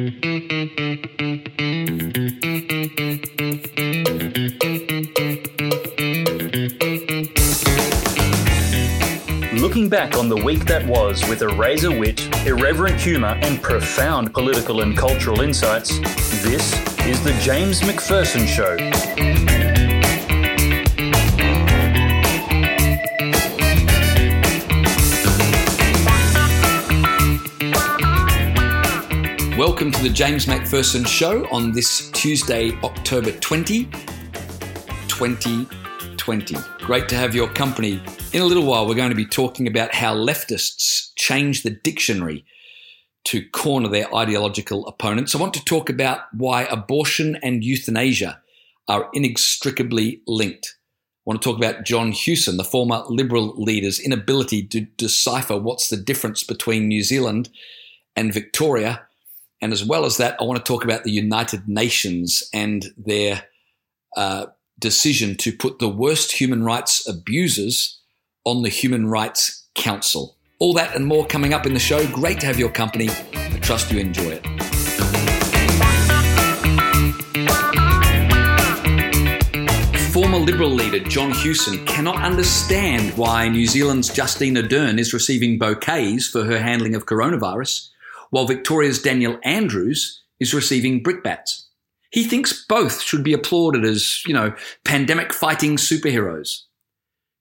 Looking back on the week that was with a razor wit, irreverent humour, and profound political and cultural insights, this is The James Macpherson Show. Welcome to the James Macpherson Show on this Tuesday, October 20, 2020. Great to have your company. In a little while, we're going to be talking about how leftists change the dictionary to corner their ideological opponents. I want to talk about why abortion and euthanasia are inextricably linked. I want to talk about John Hewson, the former Liberal leader's inability to decipher what's the difference between New Zealand and Victoria. And as well as that, I want to talk about the United Nations and their uh, decision to put the worst human rights abusers on the Human Rights Council. All that and more coming up in the show. Great to have your company. I trust you enjoy it. Former Liberal leader John Hewson cannot understand why New Zealand's Justine Ardern is receiving bouquets for her handling of coronavirus, while Victoria's Daniel Andrews is receiving brickbats. He thinks both should be applauded as, you know, pandemic fighting superheroes.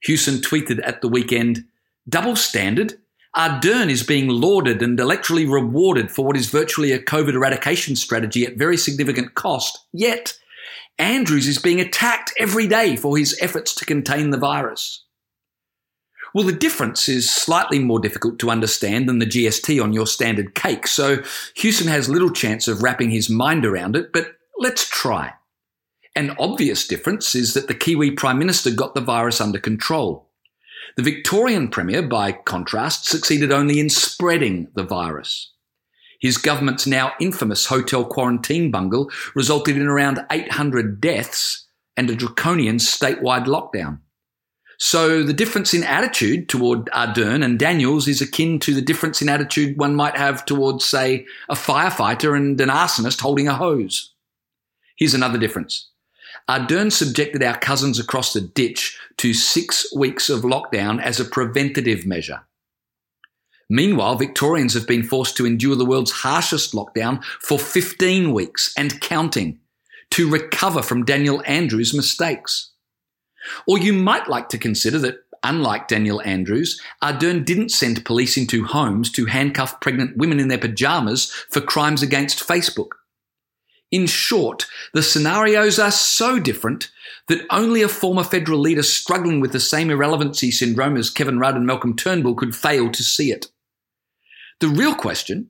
Hewson tweeted at the weekend, double standard? Ardern is being lauded and electorally rewarded for what is virtually a COVID eradication strategy at very significant cost. Yet, Andrews is being attacked every day for his efforts to contain the virus. Well, the difference is slightly more difficult to understand than the GST on your standard cake, so Hewson has little chance of wrapping his mind around it, but let's try. An obvious difference is that the Kiwi Prime Minister got the virus under control. The Victorian Premier, by contrast, succeeded only in spreading the virus. His government's now infamous hotel quarantine bungle resulted in around 800 deaths and a draconian statewide lockdown. So the difference in attitude toward Ardern and Daniels is akin to the difference in attitude one might have towards, say, a firefighter and an arsonist holding a hose. Here's another difference. Ardern subjected our cousins across the ditch to six weeks of lockdown as a preventative measure. Meanwhile, Victorians have been forced to endure the world's harshest lockdown for 15 weeks and counting to recover from Daniel Andrews' mistakes. Or you might like to consider that, unlike Daniel Andrews, Ardern didn't send police into homes to handcuff pregnant women in their pajamas for crimes against Facebook. In short, the scenarios are so different that only a former federal leader struggling with the same irrelevancy syndrome as Kevin Rudd and Malcolm Turnbull could fail to see it. The real question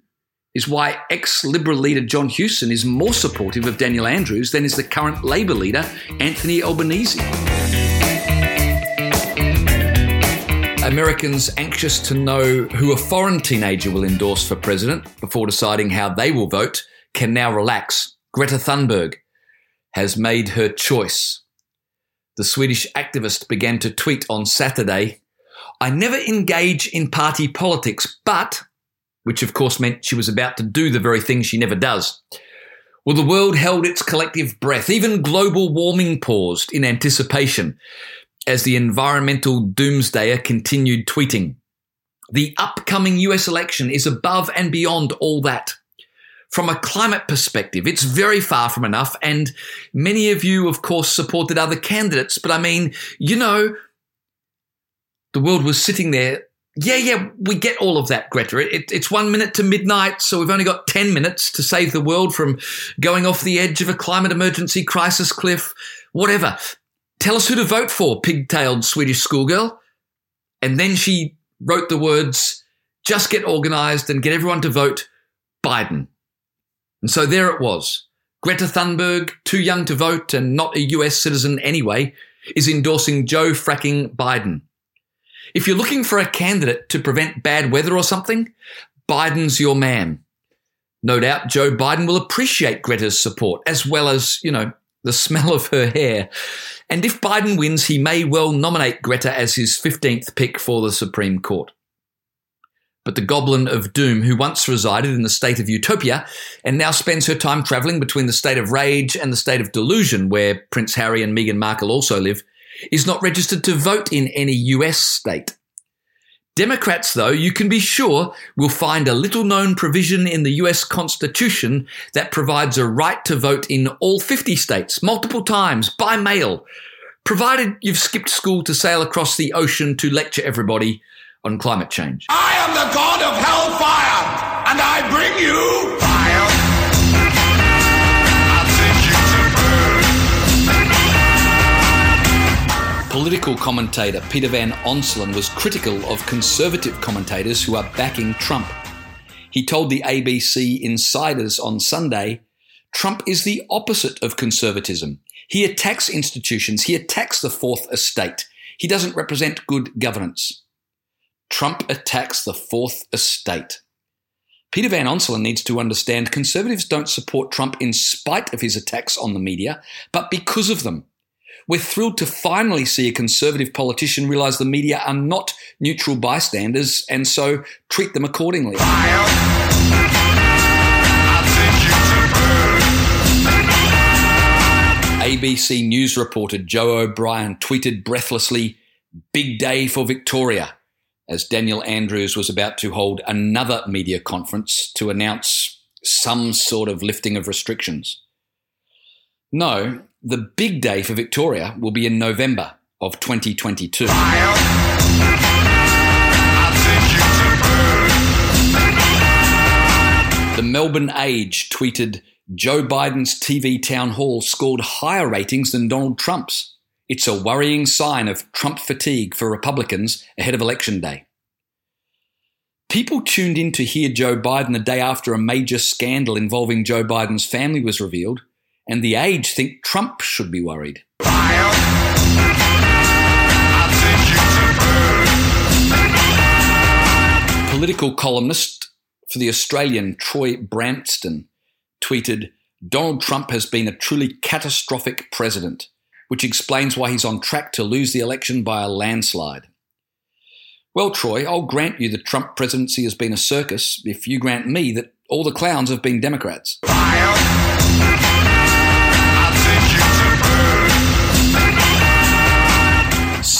is why ex Liberal leader John Hewson is more supportive of Daniel Andrews than is the current Labour leader Anthony Albanese. Americans anxious to know who a foreign teenager will endorse for president before deciding how they will vote can now relax. Greta Thunberg has made her choice. The Swedish activist began to tweet on Saturday I never engage in party politics, but, which of course meant she was about to do the very thing she never does. Well, the world held its collective breath. Even global warming paused in anticipation as the environmental doomsdayer continued tweeting. The upcoming US election is above and beyond all that. From a climate perspective, it's very far from enough, and many of you, of course, supported other candidates, but I mean, you know, the world was sitting there. Yeah, yeah, we get all of that, Greta. It, it's one minute to midnight, so we've only got 10 minutes to save the world from going off the edge of a climate emergency crisis cliff, whatever. Tell us who to vote for, pigtailed Swedish schoolgirl. And then she wrote the words, just get organized and get everyone to vote Biden. And so there it was. Greta Thunberg, too young to vote and not a US citizen anyway, is endorsing Joe fracking Biden. If you're looking for a candidate to prevent bad weather or something, Biden's your man. No doubt Joe Biden will appreciate Greta's support as well as, you know, the smell of her hair. And if Biden wins, he may well nominate Greta as his 15th pick for the Supreme Court. but the Goblin of Doom, who once resided in the state of Utopia and now spends her time travelling between the state of Rage and the state of Delusion, where Prince Harry and Meghan Markle also live, is not registered to vote in any US state. Democrats, though, you can be sure, will find a little known provision in the US Constitution that provides a right to vote in all 50 states, multiple times, by mail, provided you've skipped school to sail across the ocean to lecture everybody on climate change. I am the god of hellfire, and I bring you Political commentator Peter Van Onselen was critical of conservative commentators who are backing Trump. He told the ABC Insiders on Sunday Trump is the opposite of conservatism. He attacks institutions, he attacks the fourth estate. He doesn't represent good governance. Trump attacks the fourth estate. Peter Van Onselen needs to understand conservatives don't support Trump in spite of his attacks on the media, but because of them. We're thrilled to finally see a conservative politician realise the media are not neutral bystanders and so treat them accordingly. ABC News reporter Joe O'Brien tweeted breathlessly, Big day for Victoria, as Daniel Andrews was about to hold another media conference to announce some sort of lifting of restrictions. No, the big day for Victoria will be in November of 2022. The Melbourne Age tweeted Joe Biden's TV town hall scored higher ratings than Donald Trump's. It's a worrying sign of Trump fatigue for Republicans ahead of Election Day. People tuned in to hear Joe Biden the day after a major scandal involving Joe Biden's family was revealed and The Age think Trump should be worried. Political columnist for The Australian, Troy Bramston, tweeted Donald Trump has been a truly catastrophic president, which explains why he's on track to lose the election by a landslide. Well, Troy, I'll grant you the Trump presidency has been a circus if you grant me that all the clowns have been Democrats.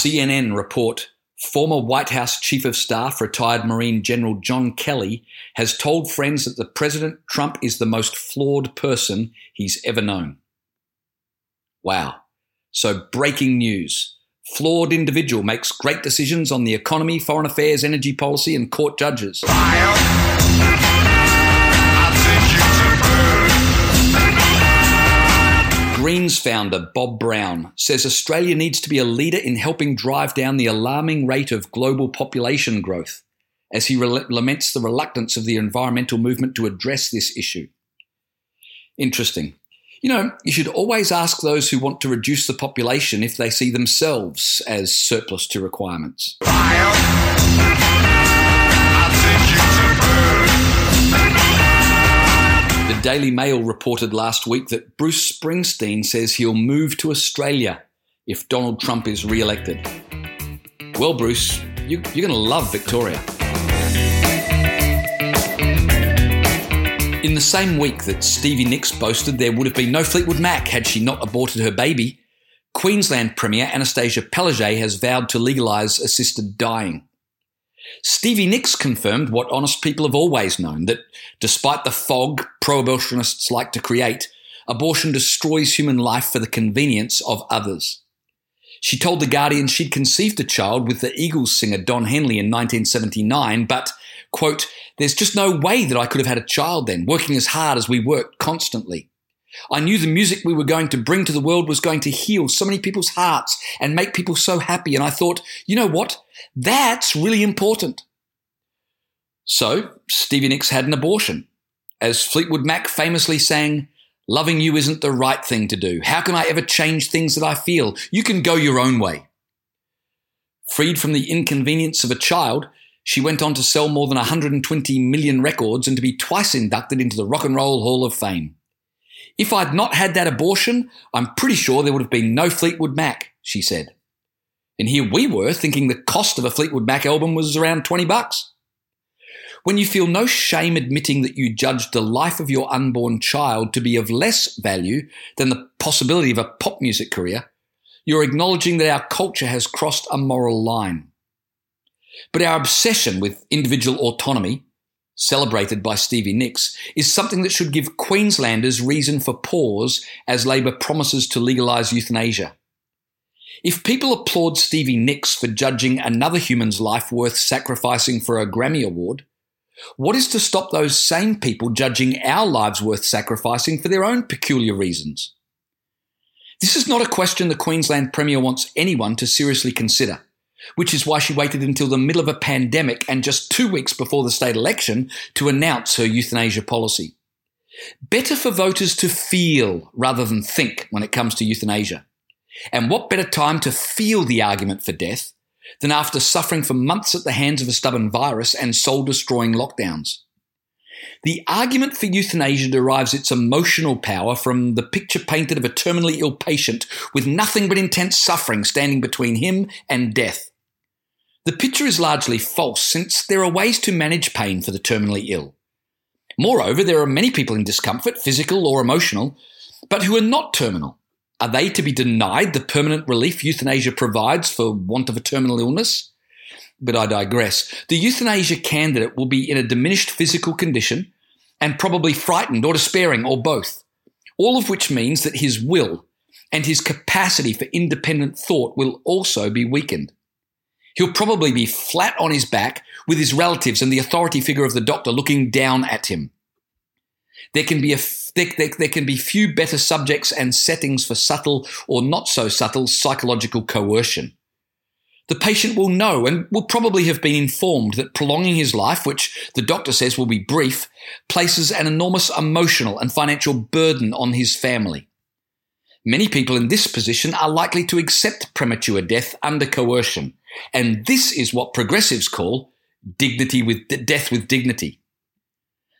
CNN report former White House Chief of Staff, retired Marine General John Kelly, has told friends that the President Trump is the most flawed person he's ever known. Wow. So, breaking news. Flawed individual makes great decisions on the economy, foreign affairs, energy policy, and court judges. Greens founder Bob Brown says Australia needs to be a leader in helping drive down the alarming rate of global population growth, as he re- laments the reluctance of the environmental movement to address this issue. Interesting. You know, you should always ask those who want to reduce the population if they see themselves as surplus to requirements. Daily Mail reported last week that Bruce Springsteen says he'll move to Australia if Donald Trump is re elected. Well, Bruce, you, are going to love Victoria. In the same week that Stevie Nicks boasted there would have been no Fleetwood Mac had she not aborted her baby, Queensland Premier Annastacia Palaszczuk has vowed to legalise assisted dying. Stevie Nicks confirmed what honest people have always known that despite the fog prohibitionists like to create, abortion destroys human life for the convenience of others. She told The Guardian she'd conceived a child with the Eagles singer Don Henley in 1979, but, quote, there's just no way that I could have had a child then, working as hard as we worked constantly. I knew the music we were going to bring to the world was going to heal so many people's hearts and make people so happy. And I thought, you know what? That's really important. So, Stevie Nicks had an abortion. As Fleetwood Mac famously sang, Loving you isn't the right thing to do. How can I ever change things that I feel? You can go your own way. Freed from the inconvenience of a child, she went on to sell more than 120 million records and to be twice inducted into the Rock and Roll Hall of Fame. If I'd not had that abortion, I'm pretty sure there would have been no Fleetwood Mac, she said. And here we were thinking the cost of a Fleetwood Mac album was around 20 bucks. when you feel no shame admitting that you judged the life of your unborn child to be of less value than the possibility of a pop music career, you're acknowledging that our culture has crossed a moral line. But our obsession with individual autonomy, celebrated by Stevie Nicks, is something that should give Queenslanders reason for pause as Labor promises to legalise euthanasia. If people applaud Stevie Nicks for judging another human's life worth sacrificing for a Grammy Award, what is to stop those same people judging our lives worth sacrificing for their own peculiar reasons? This is not a question the Queensland Premier wants anyone to seriously consider, which is why she waited until the middle of a pandemic and just two weeks before the state election to announce her euthanasia policy. Better for voters to feel rather than think when it comes to euthanasia. And what better time to feel the argument for death than after suffering for months at the hands of a stubborn virus and soul destroying lockdowns. The argument for euthanasia derives its emotional power from the picture painted of a terminally ill patient with nothing but intense suffering standing between him and death. The picture is largely false since there are ways to manage pain for the terminally ill. Moreover, there are many people in discomfort, physical or emotional, but who are not terminal. Are they to be denied the permanent relief euthanasia provides for want of a terminal illness? But I digress. The euthanasia candidate will be in a diminished physical condition and probably frightened or despairing or both, all of which means that his will and his capacity for independent thought will also be weakened. He'll probably be flat on his back with his relatives and the authority figure of the doctor looking down at him. There can be a there, there, there can be few better subjects and settings for subtle or not so subtle psychological coercion. The patient will know and will probably have been informed that prolonging his life, which the doctor says will be brief, places an enormous emotional and financial burden on his family. Many people in this position are likely to accept premature death under coercion, and this is what progressives call dignity with death with dignity.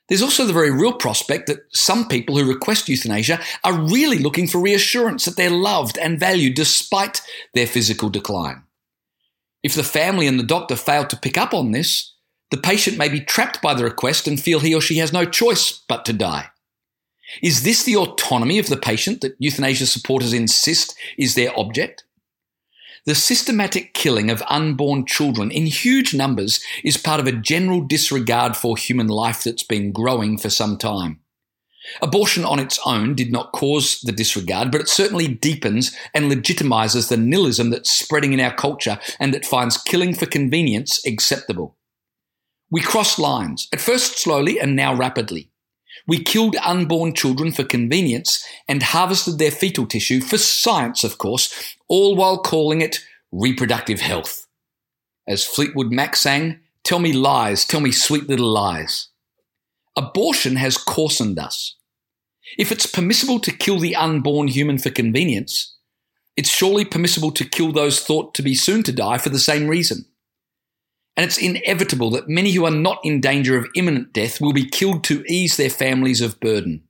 There's also the very real prospect that some people who request euthanasia are really looking for reassurance that they're loved and valued despite their physical decline. If the family and the doctor fail to pick up on this, the patient may be trapped by the request and feel he or she has no choice but to die. Is this the autonomy of the patient that euthanasia supporters insist is their object? The systematic killing of unborn children in huge numbers is part of a general disregard for human life that's been growing for some time. Abortion on its own did not cause the disregard, but it certainly deepens and legitimizes the nihilism that's spreading in our culture and that finds killing for convenience acceptable. We cross lines, at first slowly and now rapidly. We killed unborn children for convenience and harvested their fetal tissue for science, of course, all while calling it reproductive health. As Fleetwood Mac sang, Tell me lies, tell me sweet little lies. Abortion has coarsened us. If it's permissible to kill the unborn human for convenience, it's surely permissible to kill those thought to be soon to die for the same reason and it's inevitable that many who are not in danger of imminent death will be killed to ease their families of burden.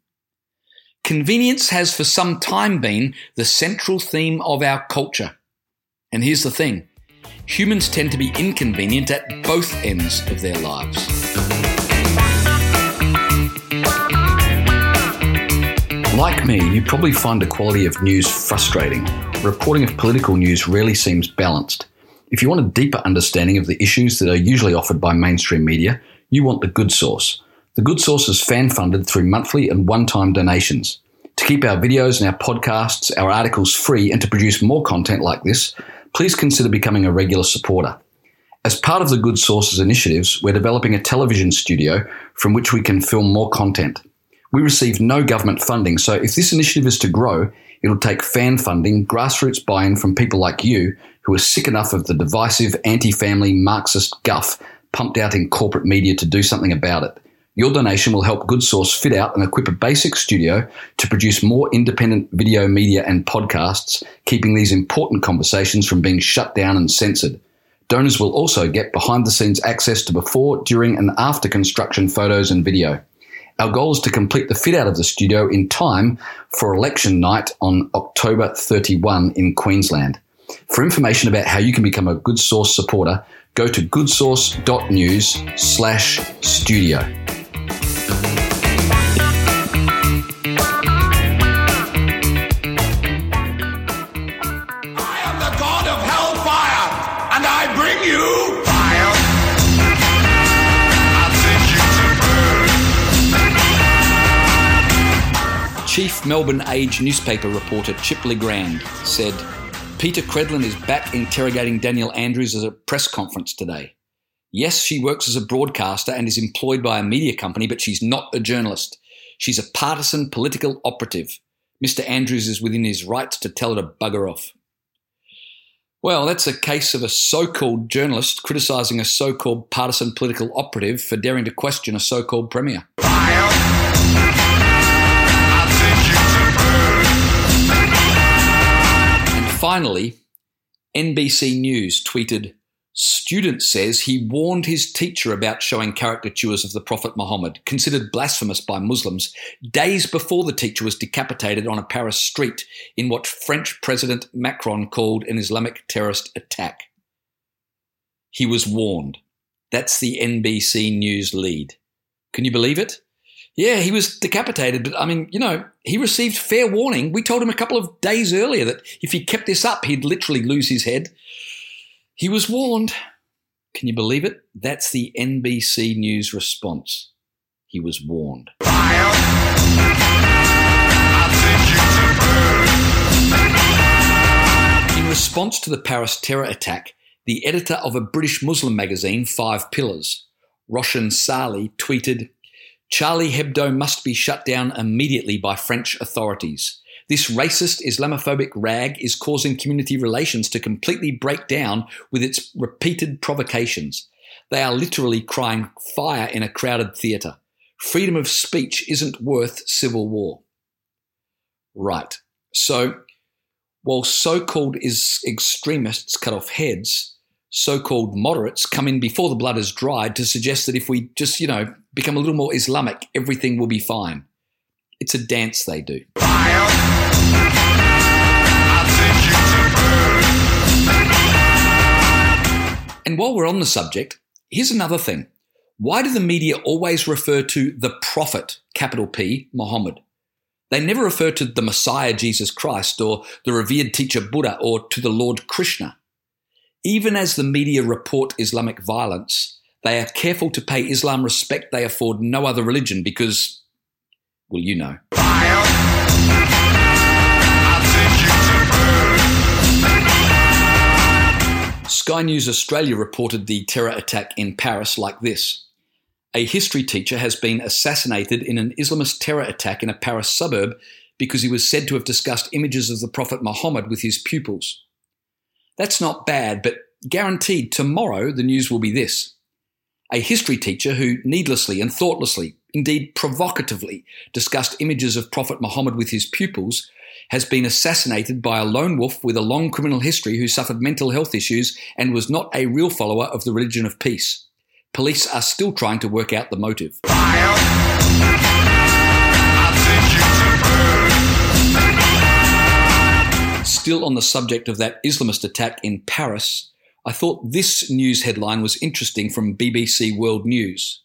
Convenience has for some time been the central theme of our culture. And here's the thing humans tend to be inconvenient at both ends of their lives. Like me, you probably find the quality of news frustrating. Reporting of political news rarely seems balanced. If you want a deeper understanding of the issues that are usually offered by mainstream media, you want the good sauce. The good sauce is fan funded through monthly and one time donations. To keep our videos and our podcasts, our articles free, and to produce more content like this, please consider becoming a regular supporter. As part of the Good Sauce's initiatives, we're developing a television studio from which we can film more content. We receive no government funding, so if this initiative is to grow, it'll take fan funding, grassroots buy in from people like you who are sick enough of the divisive, anti family, Marxist guff pumped out in corporate media to do something about it. Your donation will help Good Sauce fit out and equip a basic studio to produce more independent video media and podcasts, keeping these important conversations from being shut down and censored. Donors will also get behind the scenes access to before, during, and after construction photos and video. Our goal is to complete the fit out of the studio in time for election night on October 31 in Queensland. For information about how you can become a Good Sauce supporter, go to goodsauce.news slash studio. I am the god of hellfire, and I bring you fire. I send you to burn. Chief Melbourne Age newspaper reporter Chip Le Grand said Peta Credlin is back interrogating Daniel Andrews at a press conference today. Yes, she works as a broadcaster and is employed by a media company, but she's not a journalist. She's a partisan political operative. Mr. Andrews is within his rights to tell her to bugger off. Well, that's a case of a so called journalist criticising a so called partisan political operative for daring to question a so called premier. Finally, NBC News tweeted Student says he warned his teacher about showing caricatures of the Prophet Muhammad, considered blasphemous by Muslims, days before the teacher was decapitated on a Paris street in what French President Macron called an Islamic terrorist attack. He was warned. That's the NBC News lead. Can you believe it? Yeah, he was decapitated, but I mean, you know, he received fair warning. We told him a couple of days earlier that if he kept this up, he'd literally lose his head. He was warned. Can you believe it? That's the NBC News response. He was warned. In response to the Paris terror attack, the editor of a British Muslim magazine, Five Pillars, Roshan Salih, tweeted Charlie Hebdo must be shut down immediately by French authorities. This racist Islamophobic rag is causing community relations to completely break down with its repeated provocations. They are literally crying fire in a crowded theatre. Freedom of speech isn't worth civil war. Right. So, while so called extremists cut off heads, so called moderates come in before the blood is dried to suggest that if we just, you know, become a little more Islamic, everything will be fine. It's a dance they do. And while we're on the subject, here's another thing. Why do the media always refer to the prophet, capital P, Muhammad? They never refer to the Messiah, Jesus Christ, or the revered teacher Buddha, or to the Lord Krishna. Even as the media report Islamic violence, they are careful to pay Islam respect they afford no other religion because, well, you know. Sky News Australia reported the terror attack in Paris like this. A history teacher has been assassinated in an Islamist terror attack in a Paris suburb because he was said to have discussed images of the Prophet Muhammad with his pupils. That's not bad, but guaranteed tomorrow the news will be this. A history teacher who needlessly and thoughtlessly, indeed provocatively, discussed images of Prophet Muhammad with his pupils has been assassinated by a lone wolf with a long criminal history who suffered mental health issues and was not a real follower of the religion of peace. Police are still trying to work out the motive. Still on the subject of that Islamist attack in Paris, I thought this news headline was interesting from BBC World News.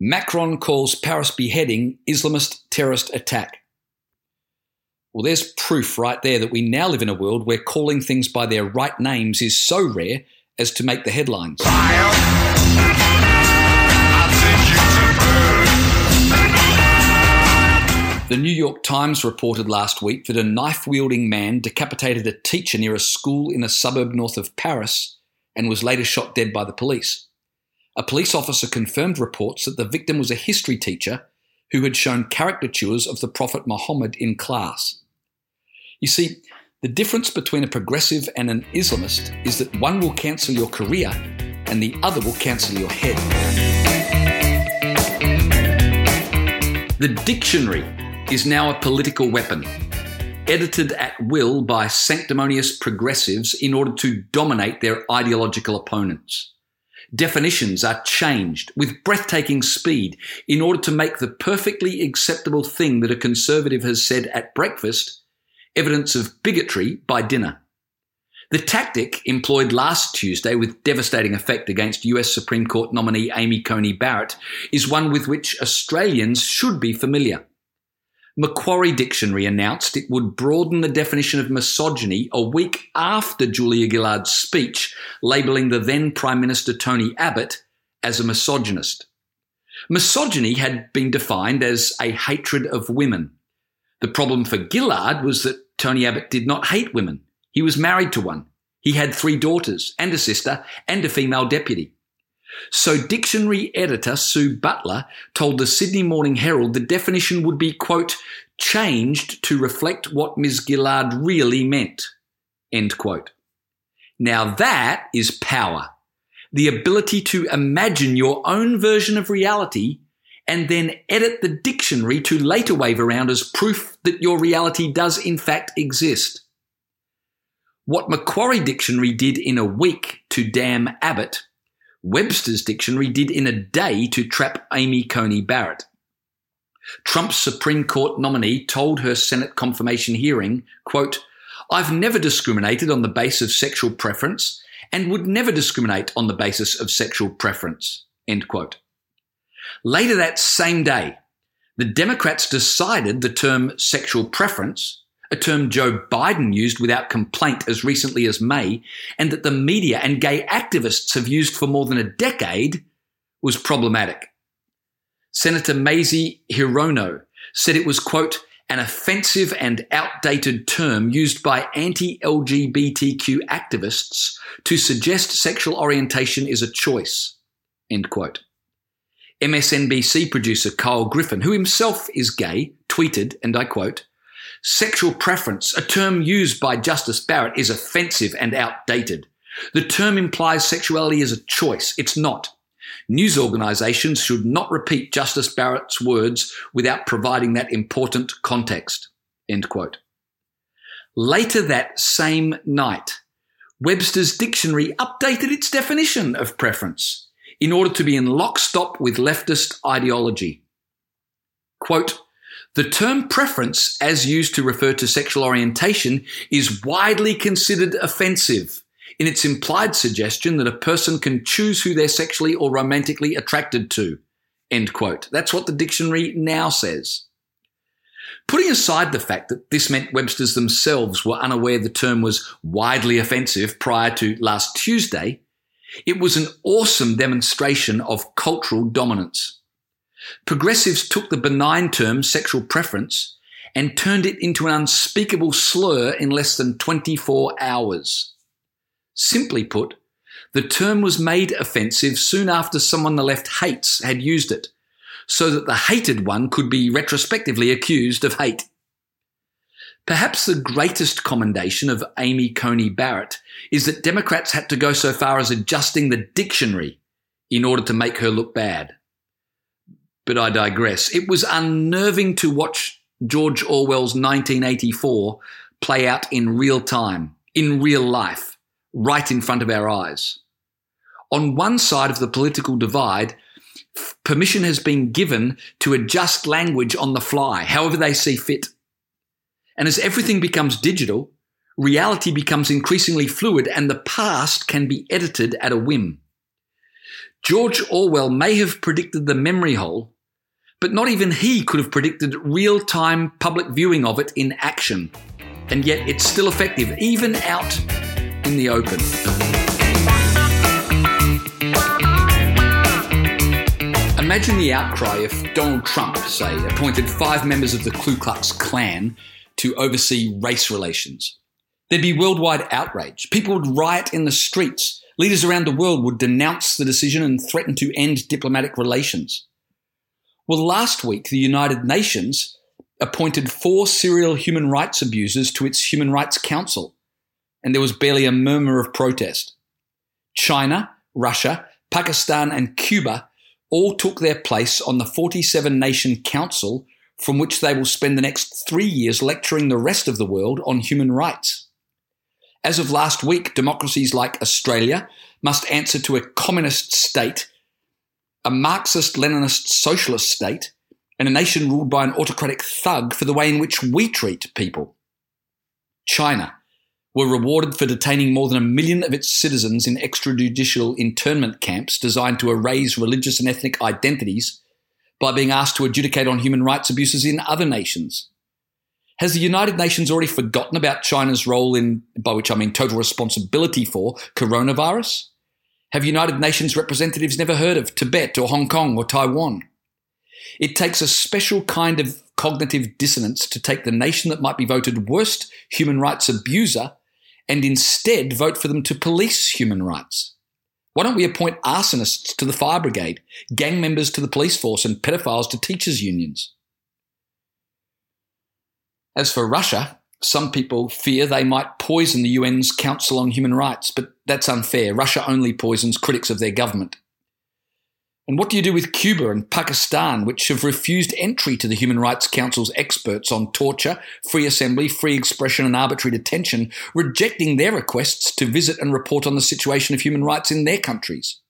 Macron calls Paris beheading Islamist terrorist attack. Well, there's proof right there that we now live in a world where calling things by their right names is so rare as to make the headlines. The New York Times reported last week that a knife wielding man decapitated a teacher near a school in a suburb north of Paris and was later shot dead by the police. A police officer confirmed reports that the victim was a history teacher who had shown caricatures of the Prophet Muhammad in class. You see, the difference between a progressive and an Islamist is that one will cancel your career and the other will cancel your head. The dictionary is now a political weapon, edited at will by sanctimonious progressives in order to dominate their ideological opponents. Definitions are changed with breathtaking speed in order to make the perfectly acceptable thing that a conservative has said at breakfast evidence of bigotry by dinner. The tactic employed last Tuesday with devastating effect against US Supreme Court nominee Amy Coney Barrett is one with which Australians should be familiar. Macquarie Dictionary announced it would broaden the definition of misogyny a week after Julia Gillard's speech, labelling the then Prime Minister Tony Abbott as a misogynist. Misogyny had been defined as a hatred of women. The problem for Gillard was that Tony Abbott did not hate women. He was married to one. He had three daughters and a sister and a female deputy. So dictionary editor Sue Butler told the Sydney Morning Herald the definition would be, quote, changed to reflect what Ms. Gillard really meant, end quote. Now that is power. The ability to imagine your own version of reality and then edit the dictionary to later wave around as proof that your reality does in fact exist. What Macquarie Dictionary did in a week to damn Abbott, Webster's Dictionary did in a day to trap Amy Coney Barrett. Trump's Supreme Court nominee told her Senate confirmation hearing, quote, I've never discriminated on the basis of sexual preference and would never discriminate on the basis of sexual preference, end quote. Later that same day, the Democrats decided the term sexual preference a term Joe Biden used without complaint as recently as May, and that the media and gay activists have used for more than a decade, was problematic. Senator Mazie Hirono said it was, quote, an offensive and outdated term used by anti LGBTQ activists to suggest sexual orientation is a choice, end quote. MSNBC producer Kyle Griffin, who himself is gay, tweeted, and I quote, Sexual preference, a term used by Justice Barrett, is offensive and outdated. The term implies sexuality is a choice. It's not. News organisations should not repeat Justice Barrett's words without providing that important context. End quote. Later that same night, Webster's dictionary updated its definition of preference in order to be in lockstep with leftist ideology. Quote, the term preference, as used to refer to sexual orientation, is widely considered offensive in its implied suggestion that a person can choose who they're sexually or romantically attracted to. End quote. That's what the dictionary now says. Putting aside the fact that this meant Webster's themselves were unaware the term was widely offensive prior to last Tuesday, it was an awesome demonstration of cultural dominance. Progressives took the benign term sexual preference and turned it into an unspeakable slur in less than 24 hours. Simply put, the term was made offensive soon after someone the left hates had used it, so that the hated one could be retrospectively accused of hate. Perhaps the greatest commendation of Amy Coney Barrett is that Democrats had to go so far as adjusting the dictionary in order to make her look bad but I digress. It was unnerving to watch George Orwell's 1984 play out in real time, in real life, right in front of our eyes. On one side of the political divide, permission has been given to adjust language on the fly, however they see fit. And as everything becomes digital, reality becomes increasingly fluid and the past can be edited at a whim. George Orwell may have predicted the memory hole, but not even he could have predicted real time public viewing of it in action. And yet it's still effective, even out in the open. Imagine the outcry if Donald Trump, say, appointed five members of the Ku Klux Klan to oversee race relations. There'd be worldwide outrage. People would riot in the streets. Leaders around the world would denounce the decision and threaten to end diplomatic relations. Well, last week, the United Nations appointed four serial human rights abusers to its Human Rights Council, and there was barely a murmur of protest. China, Russia, Pakistan, and Cuba all took their place on the 47 nation council from which they will spend the next three years lecturing the rest of the world on human rights. As of last week, democracies like Australia must answer to a communist state a Marxist Leninist socialist state, and a nation ruled by an autocratic thug for the way in which we treat people. China, were rewarded for detaining more than a million of its citizens in extrajudicial internment camps designed to erase religious and ethnic identities by being asked to adjudicate on human rights abuses in other nations. Has the United Nations already forgotten about China's role in, by which I mean total responsibility for, coronavirus? Have United Nations representatives never heard of Tibet or Hong Kong or Taiwan? It takes a special kind of cognitive dissonance to take the nation that might be voted worst human rights abuser and instead vote for them to police human rights. Why don't we appoint arsonists to the fire brigade, gang members to the police force, and pedophiles to teachers' unions? As for Russia, some people fear they might poison the UN's Council on Human Rights, but that's unfair. Russia only poisons critics of their government. And what do you do with Cuba and Pakistan, which have refused entry to the Human Rights Council's experts on torture, free assembly, free expression, and arbitrary detention, rejecting their requests to visit and report on the situation of human rights in their countries?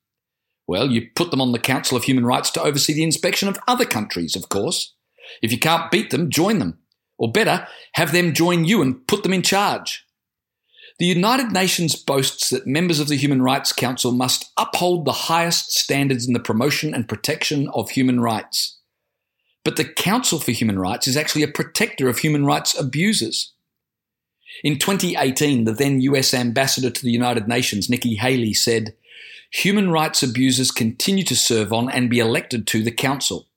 Well, you put them on the Council of Human Rights to oversee the inspection of other countries, of course. If you can't beat them, join them. Or better, have them join you and put them in charge. The United Nations boasts that members of the Human Rights Council must uphold the highest standards in the promotion and protection of human rights. But the Council for Human Rights is actually a protector of human rights abusers. In 2018, the then US ambassador to the United Nations, Nikki Haley, said, Human rights abusers continue to serve on and be elected to the Council.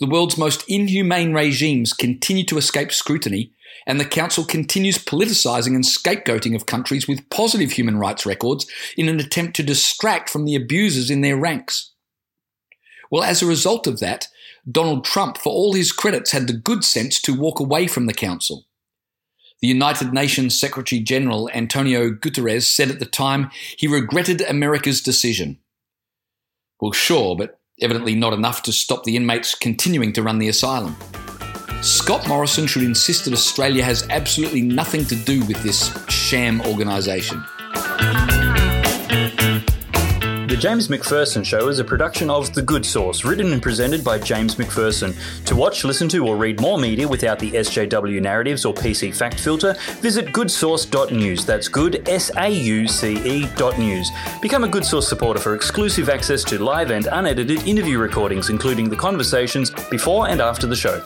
The world's most inhumane regimes continue to escape scrutiny, and the Council continues politicising and scapegoating of countries with positive human rights records in an attempt to distract from the abusers in their ranks. Well, as a result of that, Donald Trump, for all his credits, had the good sense to walk away from the Council. The United Nations Secretary General Antonio Guterres said at the time he regretted America's decision. Well, sure, but evidently not enough to stop the inmates continuing to run the asylum. Scott Morrison should insist that Australia has absolutely nothing to do with this sham organisation. The James Macpherson Show is a production of The Good Sauce, written and presented by James Macpherson. To watch, listen to, or read more media without the SJW narratives or PC fact filter, visit goodsauce.news. That's good, S A U C E dot news. Become a Good Sauce supporter for exclusive access to live and unedited interview recordings, including the conversations before and after the show.